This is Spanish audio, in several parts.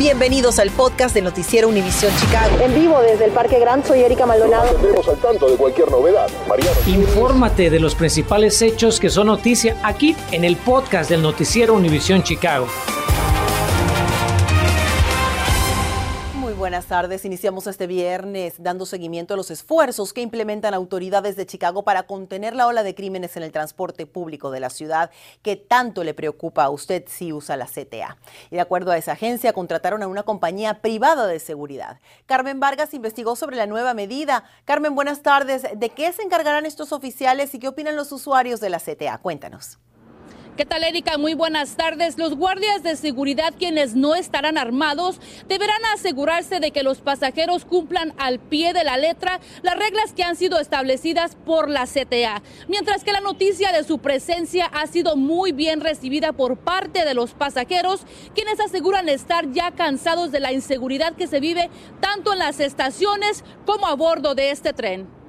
Bienvenidos al podcast de Noticiero Univisión Chicago. En vivo desde el Parque Gran, soy Erika Maldonado. Nos al tanto de cualquier novedad. Mariano. Infórmate de los principales hechos que son noticia aquí en el podcast del Noticiero Univisión Chicago. Buenas tardes. Iniciamos este viernes dando seguimiento a los esfuerzos que implementan autoridades de Chicago para contener la ola de crímenes en el transporte público de la ciudad que tanto le preocupa a usted si usa la CTA. Y de acuerdo a esa agencia, contrataron a una compañía privada de seguridad. Carmen Vargas investigó sobre la nueva medida. Carmen, buenas tardes. ¿De qué se encargarán estos oficiales y qué opinan los usuarios de la CTA? Cuéntanos. ¿Qué tal, Erika? Muy buenas tardes. Los guardias de seguridad, quienes no estarán armados, deberán asegurarse de que los pasajeros cumplan al pie de la letra las reglas que han sido establecidas por la CTA. Mientras que la noticia de su presencia ha sido muy bien recibida por parte de los pasajeros, quienes aseguran estar ya cansados de la inseguridad que se vive tanto en las estaciones como a bordo de este tren.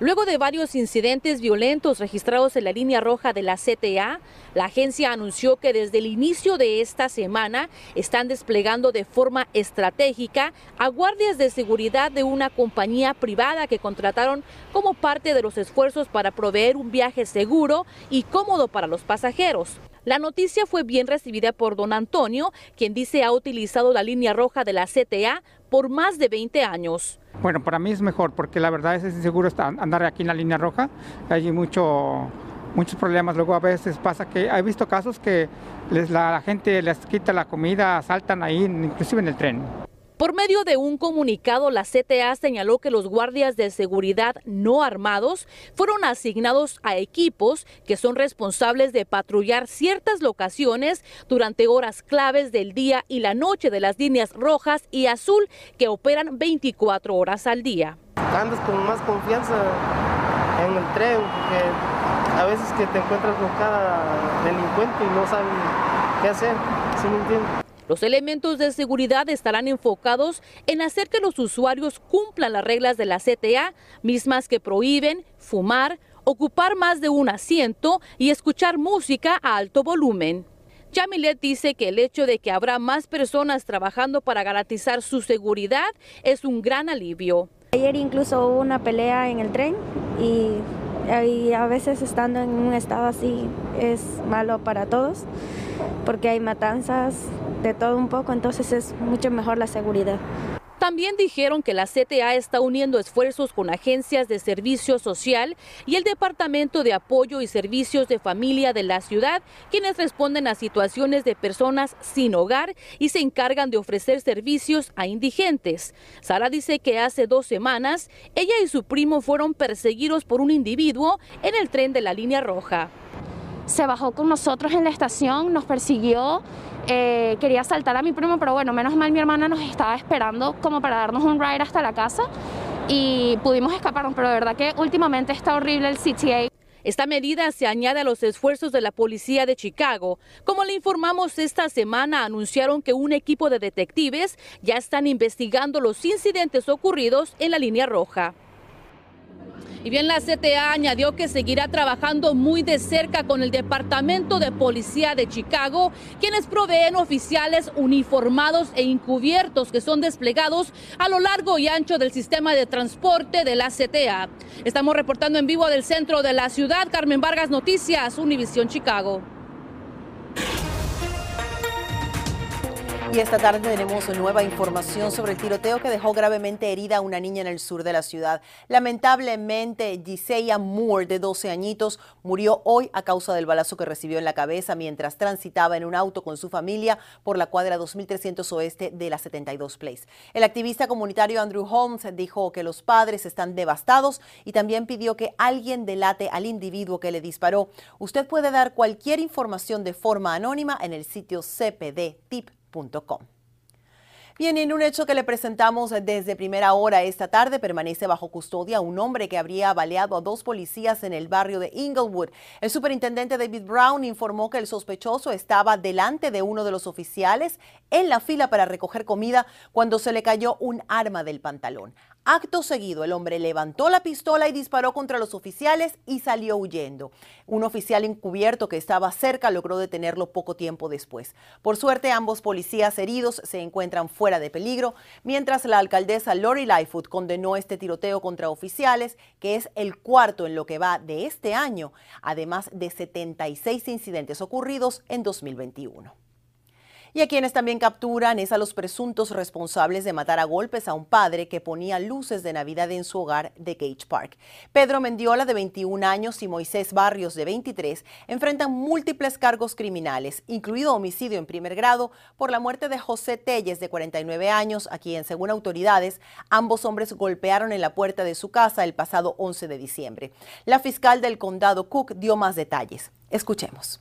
Luego de varios incidentes violentos registrados en la línea roja de la CTA, la agencia anunció que desde el inicio de esta semana están desplegando de forma estratégica a guardias de seguridad de una compañía privada que contrataron como parte de los esfuerzos para proveer un viaje seguro y cómodo para los pasajeros. La noticia fue bien recibida por don Antonio, quien dice ha utilizado la línea roja de la CTA por más de 20 años. Bueno, para mí es mejor porque la verdad es inseguro andar aquí en la línea roja. Hay mucho, muchos problemas. Luego a veces pasa que he visto casos que les, la gente les quita la comida, saltan ahí, inclusive en el tren. Por medio de un comunicado, la CTA señaló que los guardias de seguridad no armados fueron asignados a equipos que son responsables de patrullar ciertas locaciones durante horas claves del día y la noche de las líneas rojas y azul que operan 24 horas al día. Andas con más confianza en el tren porque a veces que te encuentras con delincuente y no saben qué hacer, ¿sí me entiendes? Los elementos de seguridad estarán enfocados en hacer que los usuarios cumplan las reglas de la CTA, mismas que prohíben fumar, ocupar más de un asiento y escuchar música a alto volumen. Jamilet dice que el hecho de que habrá más personas trabajando para garantizar su seguridad es un gran alivio. Ayer incluso hubo una pelea en el tren y, y a veces estando en un estado así es malo para todos porque hay matanzas, de todo un poco, entonces es mucho mejor la seguridad. También dijeron que la CTA está uniendo esfuerzos con agencias de servicio social y el Departamento de Apoyo y Servicios de Familia de la ciudad, quienes responden a situaciones de personas sin hogar y se encargan de ofrecer servicios a indigentes. Sara dice que hace dos semanas ella y su primo fueron perseguidos por un individuo en el tren de la línea roja. Se bajó con nosotros en la estación, nos persiguió eh, quería saltar a mi primo, pero bueno, menos mal mi hermana nos estaba esperando como para darnos un ride hasta la casa y pudimos escaparnos, pero de verdad que últimamente está horrible el CTA. Esta medida se añade a los esfuerzos de la policía de Chicago. Como le informamos esta semana, anunciaron que un equipo de detectives ya están investigando los incidentes ocurridos en la línea roja. Y bien, la CTA añadió que seguirá trabajando muy de cerca con el Departamento de Policía de Chicago, quienes proveen oficiales uniformados e encubiertos que son desplegados a lo largo y ancho del sistema de transporte de la CTA. Estamos reportando en vivo del centro de la ciudad. Carmen Vargas Noticias, Univisión Chicago. Y esta tarde tenemos nueva información sobre el tiroteo que dejó gravemente herida a una niña en el sur de la ciudad. Lamentablemente, Gisella Moore, de 12 añitos, murió hoy a causa del balazo que recibió en la cabeza mientras transitaba en un auto con su familia por la cuadra 2300 oeste de la 72 Place. El activista comunitario Andrew Holmes dijo que los padres están devastados y también pidió que alguien delate al individuo que le disparó. Usted puede dar cualquier información de forma anónima en el sitio cpdtip.com. Bien, en un hecho que le presentamos desde primera hora esta tarde, permanece bajo custodia un hombre que habría baleado a dos policías en el barrio de Inglewood. El superintendente David Brown informó que el sospechoso estaba delante de uno de los oficiales en la fila para recoger comida cuando se le cayó un arma del pantalón. Acto seguido, el hombre levantó la pistola y disparó contra los oficiales y salió huyendo. Un oficial encubierto que estaba cerca logró detenerlo poco tiempo después. Por suerte, ambos policías heridos se encuentran fuera de peligro, mientras la alcaldesa Lori Lightfoot condenó este tiroteo contra oficiales, que es el cuarto en lo que va de este año, además de 76 incidentes ocurridos en 2021. Y a quienes también capturan es a los presuntos responsables de matar a golpes a un padre que ponía luces de Navidad en su hogar de Gage Park. Pedro Mendiola, de 21 años, y Moisés Barrios, de 23, enfrentan múltiples cargos criminales, incluido homicidio en primer grado, por la muerte de José Telles, de 49 años, a quien, según autoridades, ambos hombres golpearon en la puerta de su casa el pasado 11 de diciembre. La fiscal del condado Cook dio más detalles. Escuchemos.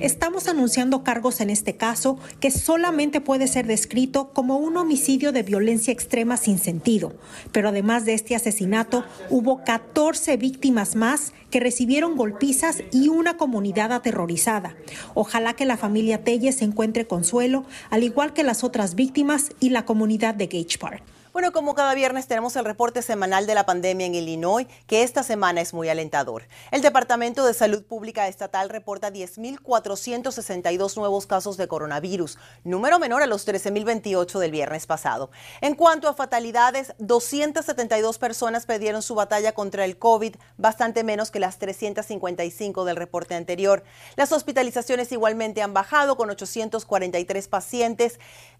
Estamos anunciando cargos en este caso que solamente puede ser descrito como un homicidio de violencia extrema sin sentido. Pero además de este asesinato, hubo 14 víctimas más que recibieron golpizas y una comunidad aterrorizada. Ojalá que la familia Telles encuentre consuelo, al igual que las otras víctimas y la comunidad de Gage Park. Bueno, como cada viernes tenemos el reporte semanal de la pandemia en Illinois, que esta semana es muy alentador. El Departamento de Salud Pública Estatal reporta 10.462 nuevos casos de coronavirus, número menor a los 13.028 del viernes pasado. En cuanto a fatalidades, 272 personas perdieron su batalla contra el COVID, bastante menos que las 355 del reporte anterior. Las hospitalizaciones igualmente han bajado con 843 pacientes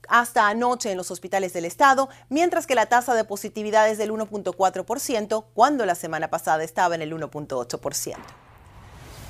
hasta anoche en los hospitales del estado, mientras que la tasa de positividad es del 1.4%, cuando la semana pasada estaba en el 1.8%.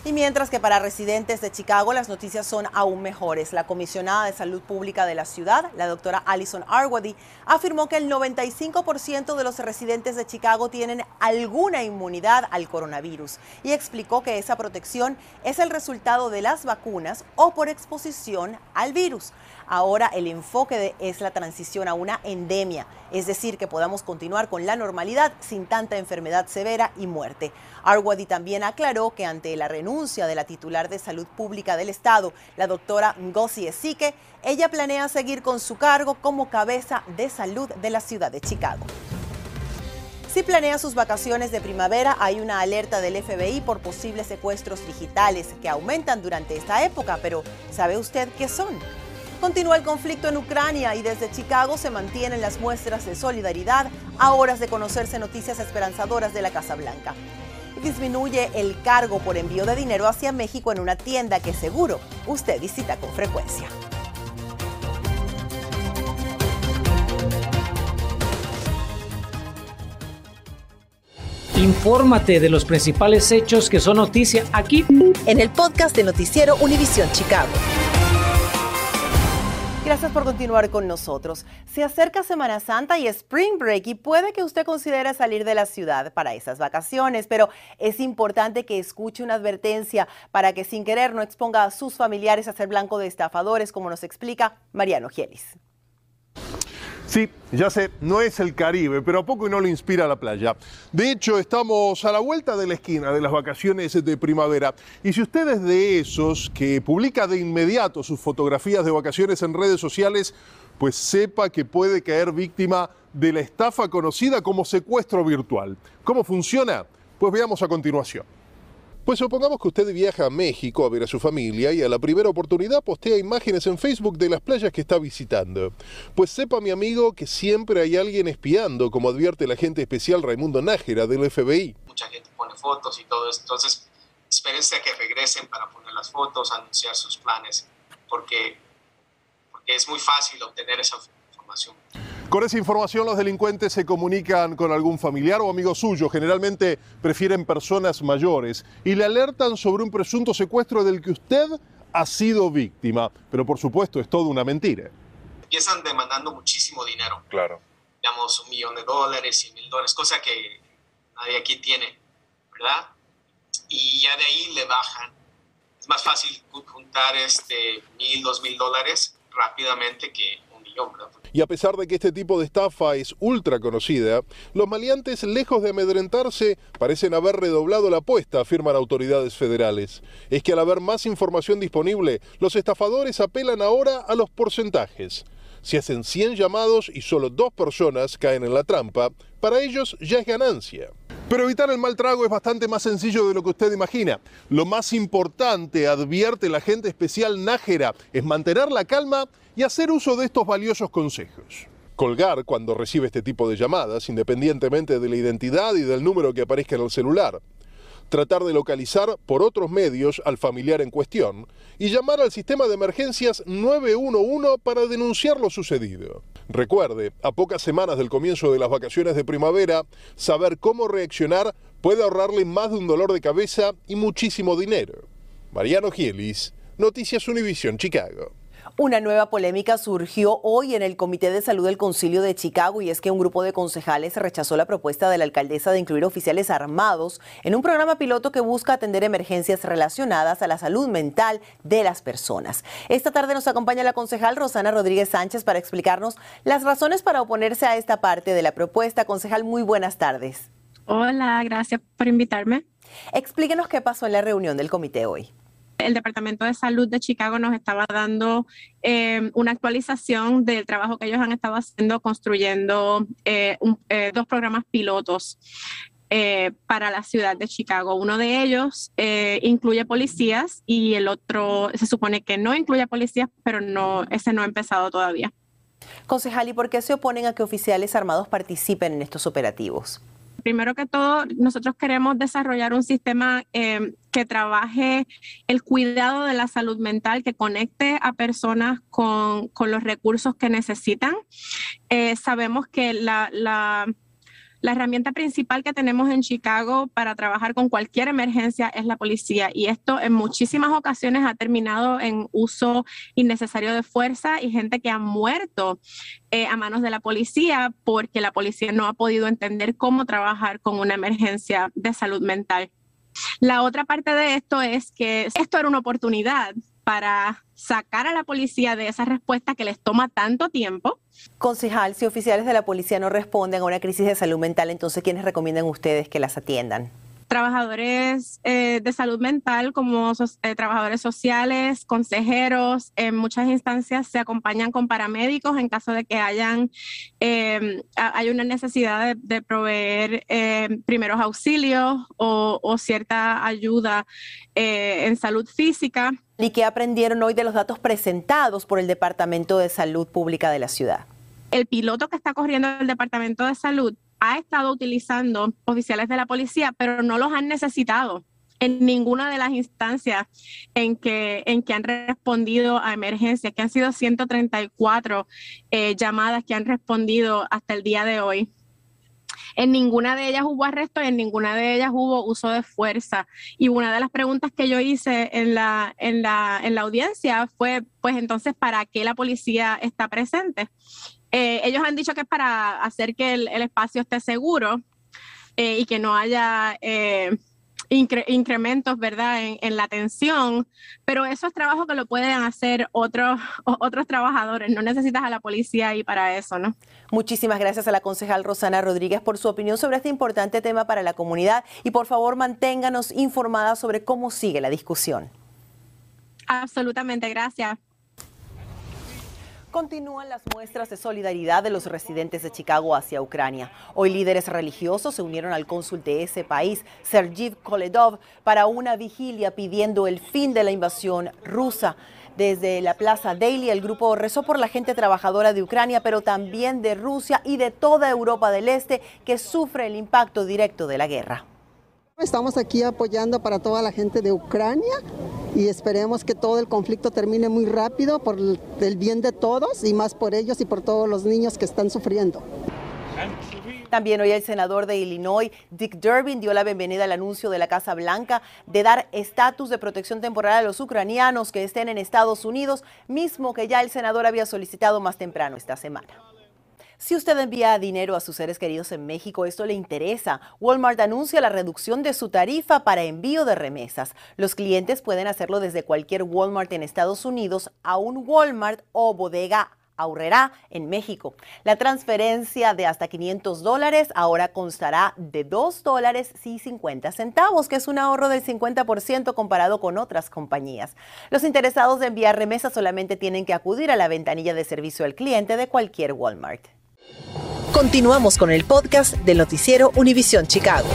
Y mientras que para residentes de Chicago las noticias son aún mejores, la comisionada de salud pública de la ciudad, la doctora Alison Arwady, afirmó que el 95% de los residentes de Chicago tienen alguna inmunidad al coronavirus y explicó que esa protección es el resultado de las vacunas o por exposición al virus. Ahora el enfoque es la transición a una endemia, es decir, que podamos continuar con la normalidad sin tanta enfermedad severa y muerte. Arwady también aclaró que ante la renuncia de la titular de salud pública del estado, la doctora Ngozi Esique, ella planea seguir con su cargo como cabeza de salud de la ciudad de Chicago. Si planea sus vacaciones de primavera, hay una alerta del FBI por posibles secuestros digitales que aumentan durante esta época, pero ¿sabe usted qué son? Continúa el conflicto en Ucrania y desde Chicago se mantienen las muestras de solidaridad a horas de conocerse noticias esperanzadoras de la Casa Blanca. Disminuye el cargo por envío de dinero hacia México en una tienda que seguro usted visita con frecuencia. Infórmate de los principales hechos que son noticia aquí en el podcast de Noticiero Univisión Chicago. Gracias por continuar con nosotros. Se acerca Semana Santa y Spring Break y puede que usted considere salir de la ciudad para esas vacaciones, pero es importante que escuche una advertencia para que sin querer no exponga a sus familiares a ser blanco de estafadores, como nos explica Mariano Gielis. Sí, ya sé, no es el Caribe, pero a poco no le inspira la playa. De hecho, estamos a la vuelta de la esquina de las vacaciones de primavera. Y si usted es de esos que publica de inmediato sus fotografías de vacaciones en redes sociales, pues sepa que puede caer víctima de la estafa conocida como secuestro virtual. ¿Cómo funciona? Pues veamos a continuación. Pues supongamos que usted viaja a México a ver a su familia y a la primera oportunidad postea imágenes en Facebook de las playas que está visitando. Pues sepa mi amigo que siempre hay alguien espiando, como advierte el agente especial Raimundo Nájera del FBI. Mucha gente pone fotos y todo eso, entonces espérense a que regresen para poner las fotos, anunciar sus planes, porque, porque es muy fácil obtener esa información. Con esa información los delincuentes se comunican con algún familiar o amigo suyo, generalmente prefieren personas mayores, y le alertan sobre un presunto secuestro del que usted ha sido víctima. Pero por supuesto es todo una mentira. Empiezan demandando muchísimo dinero. Claro. Digamos un millón de dólares, y mil dólares, cosa que nadie aquí tiene, ¿verdad? Y ya de ahí le bajan. Es más fácil juntar este mil, dos mil dólares rápidamente que Y a pesar de que este tipo de estafa es ultra conocida, los maleantes, lejos de amedrentarse, parecen haber redoblado la apuesta, afirman autoridades federales. Es que al haber más información disponible, los estafadores apelan ahora a los porcentajes. Si hacen 100 llamados y solo dos personas caen en la trampa, para ellos ya es ganancia. Pero evitar el mal trago es bastante más sencillo de lo que usted imagina. Lo más importante, advierte la agente especial Nájera, es mantener la calma y hacer uso de estos valiosos consejos. Colgar cuando recibe este tipo de llamadas, independientemente de la identidad y del número que aparezca en el celular. Tratar de localizar por otros medios al familiar en cuestión y llamar al sistema de emergencias 911 para denunciar lo sucedido. Recuerde, a pocas semanas del comienzo de las vacaciones de primavera, saber cómo reaccionar puede ahorrarle más de un dolor de cabeza y muchísimo dinero. Mariano Gielis, Noticias Univision Chicago. Una nueva polémica surgió hoy en el Comité de Salud del Concilio de Chicago y es que un grupo de concejales rechazó la propuesta de la alcaldesa de incluir oficiales armados en un programa piloto que busca atender emergencias relacionadas a la salud mental de las personas. Esta tarde nos acompaña la concejal Rosana Rodríguez Sánchez para explicarnos las razones para oponerse a esta parte de la propuesta. Concejal, muy buenas tardes. Hola, gracias por invitarme. Explíquenos qué pasó en la reunión del comité hoy el Departamento de Salud de Chicago nos estaba dando eh, una actualización del trabajo que ellos han estado haciendo construyendo eh, eh, dos programas pilotos para la ciudad de Chicago. Uno de ellos incluye policías y el otro se supone que no incluye policías, pero no, ese no ha empezado todavía. Concejal, ¿y por qué se oponen a que oficiales armados participen en estos operativos? primero que todo, nosotros queremos desarrollar un sistema eh, que trabaje el cuidado de la salud mental, que conecte a personas con, los recursos que necesitan. Eh, sabemos que la la herramienta principal que tenemos en Chicago para trabajar con cualquier emergencia es la policía y esto en muchísimas ocasiones ha terminado en uso innecesario de fuerza y gente que ha muerto eh, a manos de la policía porque la policía no ha podido entender cómo trabajar con una emergencia de salud mental. La otra parte de esto es que esto era una oportunidad para sacar a la policía de esa respuesta que les toma tanto tiempo. Concejal, si oficiales de la policía no responden a una crisis de salud mental, entonces ¿quiénes recomiendan ustedes que las atiendan? Trabajadores eh, de salud mental como eh, trabajadores sociales, consejeros, en muchas instancias se acompañan con paramédicos en caso de que hayan em, hay una necesidad de, proveer em, primeros auxilios o, o cierta ayuda eh, en salud física. ¿Y qué aprendieron hoy de los datos presentados por el Departamento de Salud Pública de la ciudad? El piloto que está corriendo el Departamento de Salud ha estado utilizando oficiales de la policía, pero no los han necesitado en ninguna de las instancias en que, en que han respondido a emergencias, que han sido 134 eh, llamadas que han respondido hasta el día de hoy. En ninguna de ellas hubo arresto y en ninguna de ellas hubo uso de fuerza. Y una de las preguntas que yo hice en la, en la, en la audiencia fue, pues entonces, ¿para qué la policía está presente? Eh, ellos han dicho que es para hacer que el, espacio esté seguro eh, y que no haya eh, incrementos, ¿verdad?, en, la atención, pero eso es trabajo que lo pueden hacer otros, otros trabajadores, no necesitas a la policía ahí para eso, ¿no? Muchísimas gracias a la concejal Rosana Rodríguez por su opinión sobre este importante tema para la comunidad y por favor manténganos informadas sobre cómo sigue la discusión. Absolutamente, gracias. Continúan las muestras de solidaridad de los residentes de Chicago hacia Ucrania. Hoy líderes religiosos se unieron al cónsul de ese país, Sergiv Koledov, para una vigilia pidiendo el fin de la invasión rusa. Desde la Plaza Daily, el grupo rezó por la gente trabajadora de Ucrania, pero también de Rusia y de toda Europa del Este que sufre el impacto directo de la guerra. Estamos aquí apoyando para toda la gente de Ucrania y esperemos que todo el conflicto termine muy rápido por el bien de todos y más por ellos y por todos los niños que están sufriendo. También hoy el senador de Illinois, Dick Durbin, dio la bienvenida al anuncio de la Casa Blanca de dar estatus de protección temporal a los ucranianos que estén en Estados Unidos, mismo que ya el senador había solicitado más temprano esta semana. Si usted envía dinero a sus seres queridos en México, esto le interesa. Walmart anuncia la reducción de su tarifa para envío de remesas. Los clientes pueden hacerlo desde cualquier Walmart en Estados Unidos a un Walmart o bodega ahorrará en México. La transferencia de hasta 500 dólares ahora constará de 2 dólares y 50 centavos, que es un ahorro del 50% comparado con otras compañías. Los interesados de enviar remesas solamente tienen que acudir a la ventanilla de servicio al cliente de cualquier Walmart. Continuamos con el podcast del noticiero Univisión Chicago.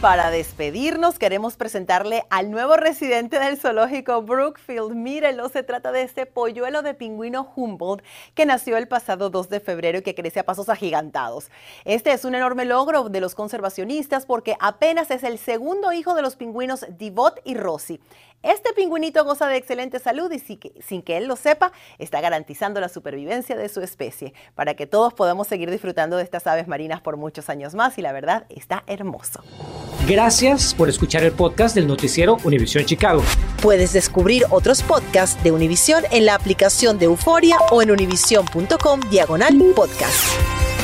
Para despedirnos, queremos presentarle al nuevo residente del zoológico Brookfield. Mírenlo, se trata de este polluelo de pingüino Humboldt que nació el pasado 2 de febrero y que crece a pasos agigantados. Este es un enorme logro de los conservacionistas porque apenas es el segundo hijo de los pingüinos Divot y Rossi. Este pingüinito goza de excelente salud y sin que él lo sepa, está garantizando la supervivencia de su especie para que todos podamos seguir disfrutando de estas aves marinas por muchos años más y la verdad está hermoso. Gracias por escuchar el podcast del noticiero Univisión Chicago. Puedes descubrir otros podcasts de Univisión en la aplicación de Euforia o en univision.com diagonal podcast.